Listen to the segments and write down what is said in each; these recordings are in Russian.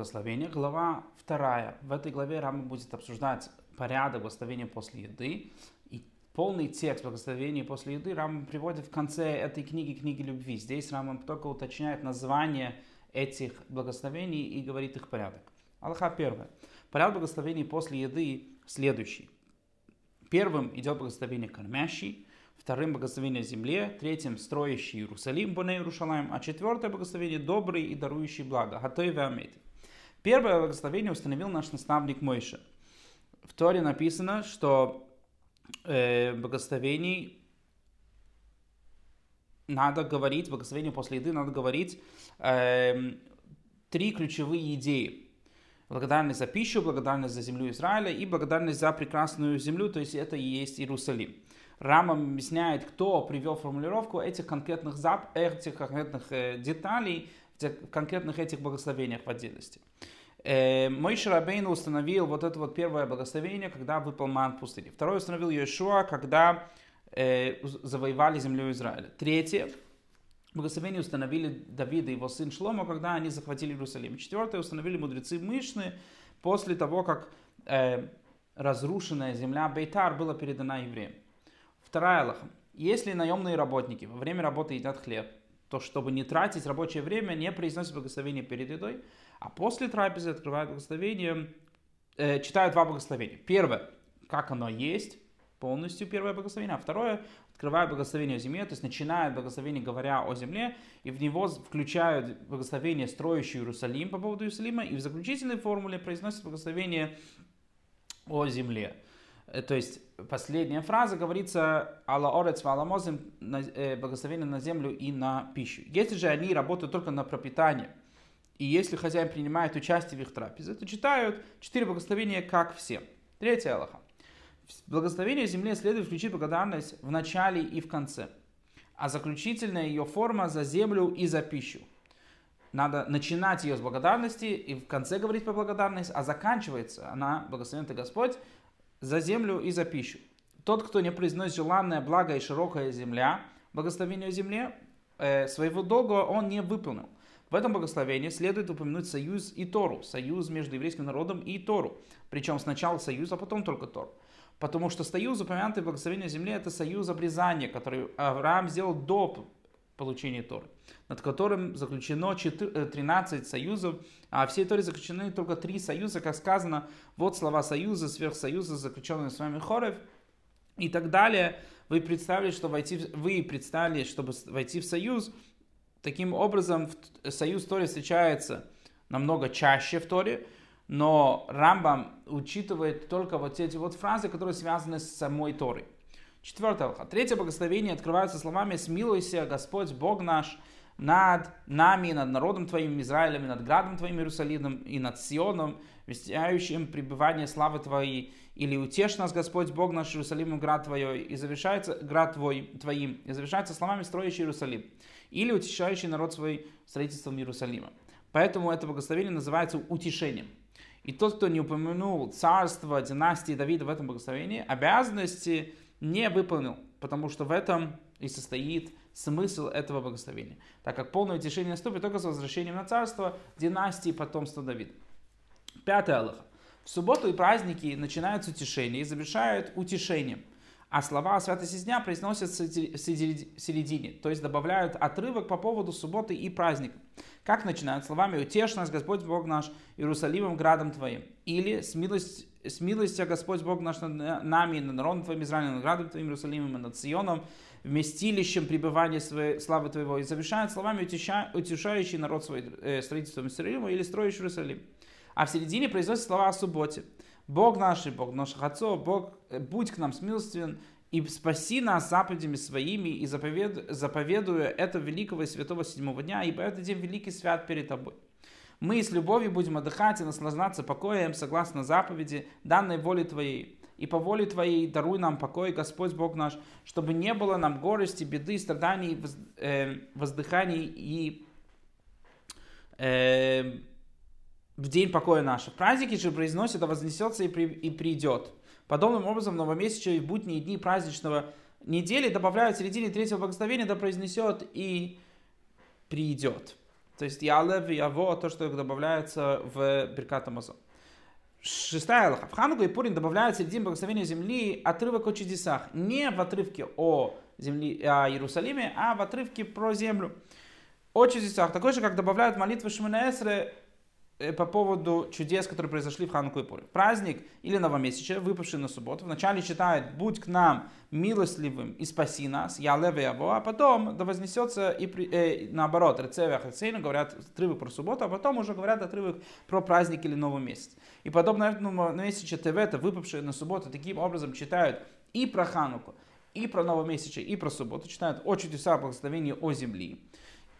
благословения, глава вторая. В этой главе Рама будет обсуждать порядок благословения после еды. И полный текст благословения после еды Рама приводит в конце этой книги, книги любви. Здесь Рама только уточняет название этих благословений и говорит их порядок. Аллаха первое. Порядок благословений после еды следующий. Первым идет благословение кормящий, вторым благословение земле, третьим строящий Иерусалим, Боне Иерушалаем, а четвертое благословение добрый и дарующий благо, Хатой Веамет. Первое благословение установил наш наставник Мойша. В Торе написано, что э, благословений надо говорить, благословение после еды надо говорить э, три ключевые идеи. Благодарность за пищу, благодарность за землю Израиля и благодарность за прекрасную землю, то есть это и есть Иерусалим. Рама объясняет, кто привел формулировку этих конкретных, зап, этих конкретных э, деталей, конкретных этих благословениях в отдельности. Э, Мой Шарабейн установил вот это вот первое благословение, когда выпал ман пустыни. Второе установил Иешуа, когда э, завоевали землю Израиля. Третье благословение установили Давид и его сын Шлома, когда они захватили Иерусалим. Четвертое установили мудрецы Мышны после того, как э, разрушенная земля Бейтар была передана евреям. Вторая Аллаха. Если наемные работники во время работы едят хлеб, то чтобы не тратить рабочее время, не произносят благословение перед едой, а после трапезы открывают благословение, э, читают два благословения. Первое, как оно есть, полностью первое благословение, а второе, открывают благословение о земле, то есть начинают благословение, говоря о земле, и в него включают благословение, строящий Иерусалим по поводу Иерусалима, и в заключительной формуле произносят благословение о земле. Э, то есть последняя фраза говорится «Алла орец валамозим» э, благословение на землю и на пищу. Если же они работают только на пропитание, и если хозяин принимает участие в их трапезе, то читают четыре благословения, как все. Третья Аллаха. Благословение земле следует включить благодарность в начале и в конце. А заключительная ее форма за землю и за пищу. Надо начинать ее с благодарности и в конце говорить по благодарность, а заканчивается она, благословен ты Господь, за землю и за пищу. Тот, кто не произносит желанное благо и широкая земля, благословение земле, э, своего долга он не выполнил. В этом благословении следует упомянуть союз и Тору, союз между еврейским народом и Тору. Причем сначала союз, а потом только Тору. Потому что союз, упомянутый в благословении земле, это союз обрезания, который Авраам сделал до получения Торы, над которым заключено 13 э, союзов, а всей Торе заключены только три союза, как сказано, вот слова союза, сверхсоюза, заключенные с вами Хорев, и так далее. Вы представили, что войти, вы представили, чтобы войти в союз, таким образом союз в Торе встречается намного чаще в Торе, но Рамбам учитывает только вот эти вот фразы, которые связаны с самой Торой. Четвертое алха. Третье благословение открывается словами «Смилуйся, Господь, Бог наш, над нами, над народом Твоим Израилем, над градом Твоим Иерусалимом, и над Сионом, вестяющим пребывание славы Твоей, или утешь нас, Господь, Бог наш, Иерусалимом, град Твой, и завершается град Твой, Твоим, и завершается словами «строящий Иерусалим», или утешающий народ свой строительством Иерусалима. Поэтому это благословение называется утешением. И тот, кто не упомянул царство, династии Давида в этом благословении, обязанности не выполнил, потому что в этом и состоит смысл этого благословения. Так как полное утешение наступит только с возвращением на царство династии потомства Давида. Пятое Аллаха. В субботу и праздники начинаются утешения и завершают утешением. А слова о святости дня произносятся в середине, то есть добавляют отрывок по поводу субботы и праздника. Как начинают словами «Утешь нас, Господь Бог наш, Иерусалимом, градом Твоим». Или «С, милость, с милостью Господь Бог наш над нами, над народом Твоим Израилем, над градом Твоим Иерусалимом, и над Сионом, вместилищем пребывания своей, славы Твоего». И завершают словами «Утеша, «Утешающий народ свой э, строительством Иерусалима» или «Строящий Иерусалим». А в середине произносят слова о субботе. Бог наш, Бог наших отцов, Бог, э, будь к нам смилостивен и спаси нас заповедями своими и заповед, заповедуя это великого и святого седьмого дня, ибо этот день великий свят перед тобой. Мы с любовью будем отдыхать и наслаждаться покоем согласно заповеди, данной воле Твоей. И по воле Твоей даруй нам покой, Господь Бог наш, чтобы не было нам горести, беды, страданий, э, воздыханий и э, в день покоя нашего. Праздники же произносят, а вознесется и, при, и придет. Подобным образом, в новомесячие и будние дни праздничного недели добавляют в середине третьего благословения, да произнесет и придет. То есть ялев и яво, то, что добавляется в Беркат Амазон. Шестая Аллаха. В Хануку и Пурин добавляется среди благословения земли отрывок о чудесах. Не в отрывке о, земле, о Иерусалиме, а в отрывке про землю. О чудесах. Такой же, как добавляют молитвы Шманаэсры по поводу чудес, которые произошли в Хануку и Пуре. Праздник или новомесячие, выпавший на субботу, вначале читает «Будь к нам милостливым и спаси нас, я левый его», а потом да вознесется и при, э, наоборот, Рецеве Ахацейну говорят отрывок про субботу, а потом уже говорят отрывок про праздник или новый месяц. И подобно этому месяче Тевета, выпавшие на субботу, таким образом читают и про Хануку, и про новомесячие, и про субботу, читают о чудеса благословения о земли.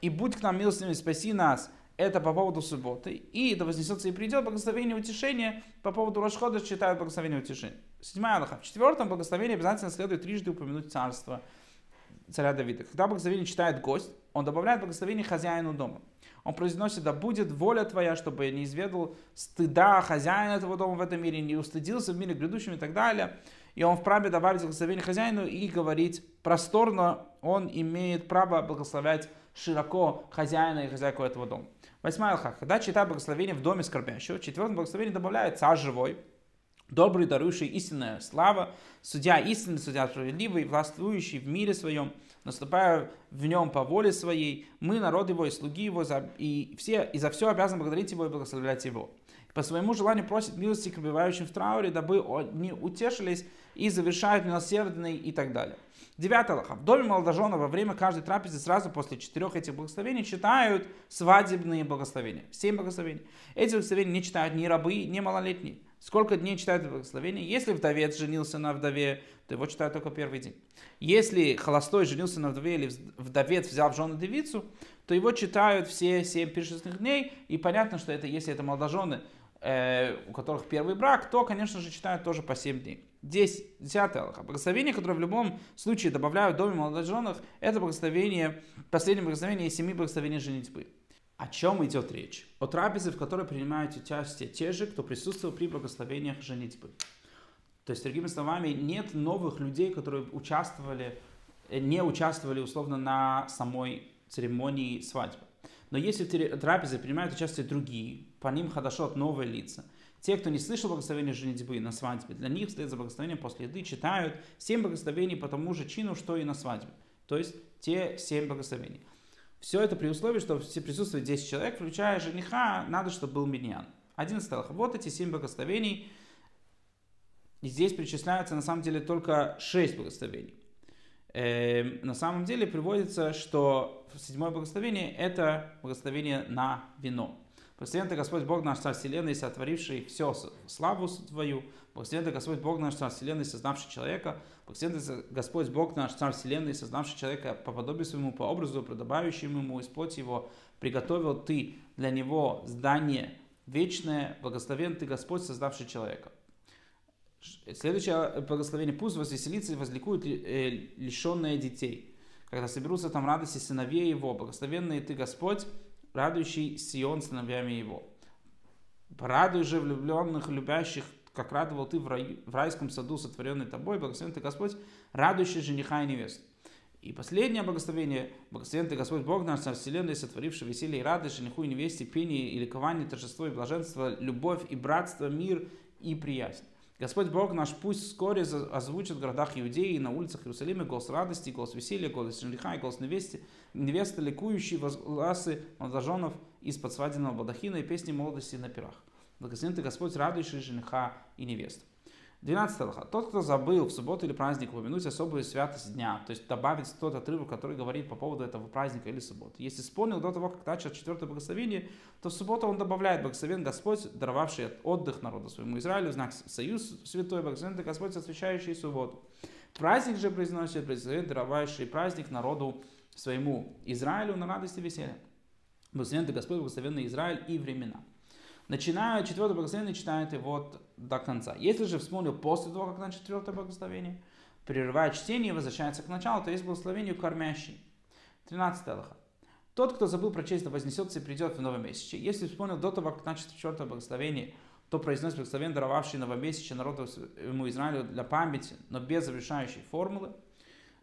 И будь к нам милостивым, спаси нас, это по поводу субботы. И да вознесется и придет благословение утешения по поводу Рошхода читают благословение утешения. Седьмая Аллаха. В четвертом благословении обязательно следует трижды упомянуть царство царя Давида. Когда благословение читает гость, он добавляет благословение хозяину дома. Он произносит, да будет воля твоя, чтобы я не изведал стыда хозяина этого дома в этом мире, не устыдился в мире грядущем и так далее. И он вправе добавить благословение хозяину и говорить просторно, он имеет право благословлять широко хозяина и хозяйку этого дома. Восьмая алха. Когда читают благословение в доме скорбящего, четвертое благословение добавляет царь живой, добрый, дарующий истинная слава, судья истинный, судья справедливый, властвующий в мире своем, наступая в нем по воле своей, мы, народ его и слуги его, и все, и за все обязаны благодарить его и благословлять его. По своему желанию просит милости к пребывающим в трауре, дабы они утешились и завершают милосердный и так далее. Девятый Аллаха. В доме молодожена во время каждой трапезы сразу после четырех этих благословений читают свадебные благословения. Семь благословений. Эти благословения не читают ни рабы, ни малолетние. Сколько дней читают благословения? Если вдовец женился на вдове, то его читают только первый день. Если холостой женился на вдове или вдовец взял в жену девицу, то его читают все семь пиршественных дней. И понятно, что это, если это молодожены, э, у которых первый брак, то, конечно же, читают тоже по семь дней. 10, 10 Аллаха. Благословение, которое в любом случае добавляют в доме молодоженных, это благословение, последнее благословение из семи благословений женитьбы. О чем идет речь? О трапезе, в которой принимают участие те же, кто присутствовал при благословениях женитьбы. То есть, другими словами, нет новых людей, которые участвовали, э, не участвовали условно на самой церемонии свадьбы. Но если в трапезе принимают участие другие, по ним хадашот новые лица – те, кто не слышал благословения женитьбы на свадьбе, для них вслед за благословением после еды читают семь благословений по тому же чину, что и на свадьбе. То есть те семь благословений. Все это при условии, что все присутствует 10 человек, включая жениха, надо, чтобы был миньян. Один стелах. Вот эти семь благословений. И здесь перечисляются на самом деле только шесть благословений. Эм, на самом деле приводится, что седьмое благословение это благословение на вино. Благословен ты Господь Бог наш Царь Вселенной, сотворивший все славу Твою. Благословен ты Господь Бог наш Царь Вселенной, создавший человека. Благословен ты Господь Бог наш Царь Вселенной, создавший человека по подобию своему, по образу, подобающему ему, из плоти его. Приготовил ты для него здание вечное. Благословен ты Господь, создавший человека. Следующее благословение. Пусть возвеселится и возликует э, лишенные детей. Когда соберутся там радости сыновей его. Благословенный ты Господь, радующий Сион сыновьями его. Порадуй же влюбленных, любящих, как радовал ты в, рай, в райском саду, сотворенный тобой, благословен ты Господь, радующий жениха и невесту. И последнее благословение, благословен ты Господь Бог наш, Царь Вселенной, сотворивший веселье и радость, жениху и невесте, пение и ликование, торжество и блаженство, любовь и братство, мир и приязнь. Господь Бог наш пусть вскоре озвучит в городах Иудеи и на улицах Иерусалима голос радости, голос веселья, голос жениха и голос невесты, невесты ликующие возгласы молодоженов из-под свадебного балдахина и песни молодости на пирах. Благословен ты Господь, радующий жениха и невесту. 12 Аллаха. Тот, кто забыл в субботу или праздник упомянуть особую святость дня, то есть добавить тот отрывок, который говорит по поводу этого праздника или субботы. Если вспомнил до того, как начал четвертое благословение, то в субботу он добавляет благословен Господь, даровавший отдых народу своему Израилю, знак союз святой, благословен Господь, освящающий субботу. Праздник же произносит, благословен даровавший праздник народу своему Израилю на радости и веселье. Благословен Господь, благословенный Израиль и времена. Начиная четвертое благословение, читает его до конца. Если же вспомнил после того, как начал четвертое благословение, прерывает чтение и возвращается к началу, то есть благословение кормящий. 13 Аллаха. Тот, кто забыл прочесть, да вознесется и придет в новомесячие. Если вспомнил до того, как начал четвертое благословение, то произносит благословен, даровавший новомесячие народу ему Израилю для памяти, но без завершающей формулы.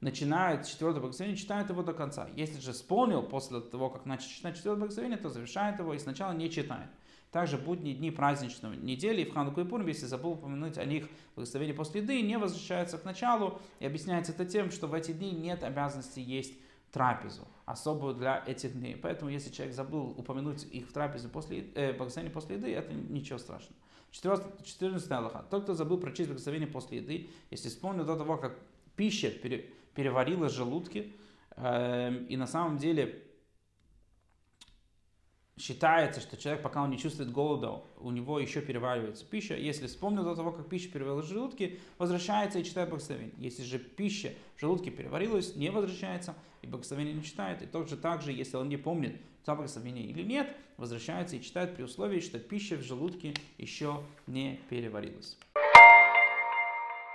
начинает четвертое благословение, читает его до конца. Если же вспомнил после того, как начал читать четвертое благословение, то завершает его и сначала не читает. Также будни дни праздничной недели и в Хануку и Пурм, если забыл упомянуть о них благословение после еды, не возвращается к началу. И объясняется это тем, что в эти дни нет обязанности есть трапезу, особую для этих дней. Поэтому, если человек забыл упомянуть их в трапезе после, э, благословение после еды, это ничего страшного. 14 Аллаха. Тот, кто забыл прочесть благословение после еды, если вспомнил до того, как пища пере, переварилась в желудке, э, и на самом деле считается, что человек, пока он не чувствует голода, у него еще переваривается пища. Если вспомнил до того, как пища переварилась в желудке, возвращается и читает благословение. Если же пища в желудке переварилась, не возвращается и благословение не читает. И также, также если он не помнит, то благословение или нет, возвращается и читает при условии, что пища в желудке еще не переварилась.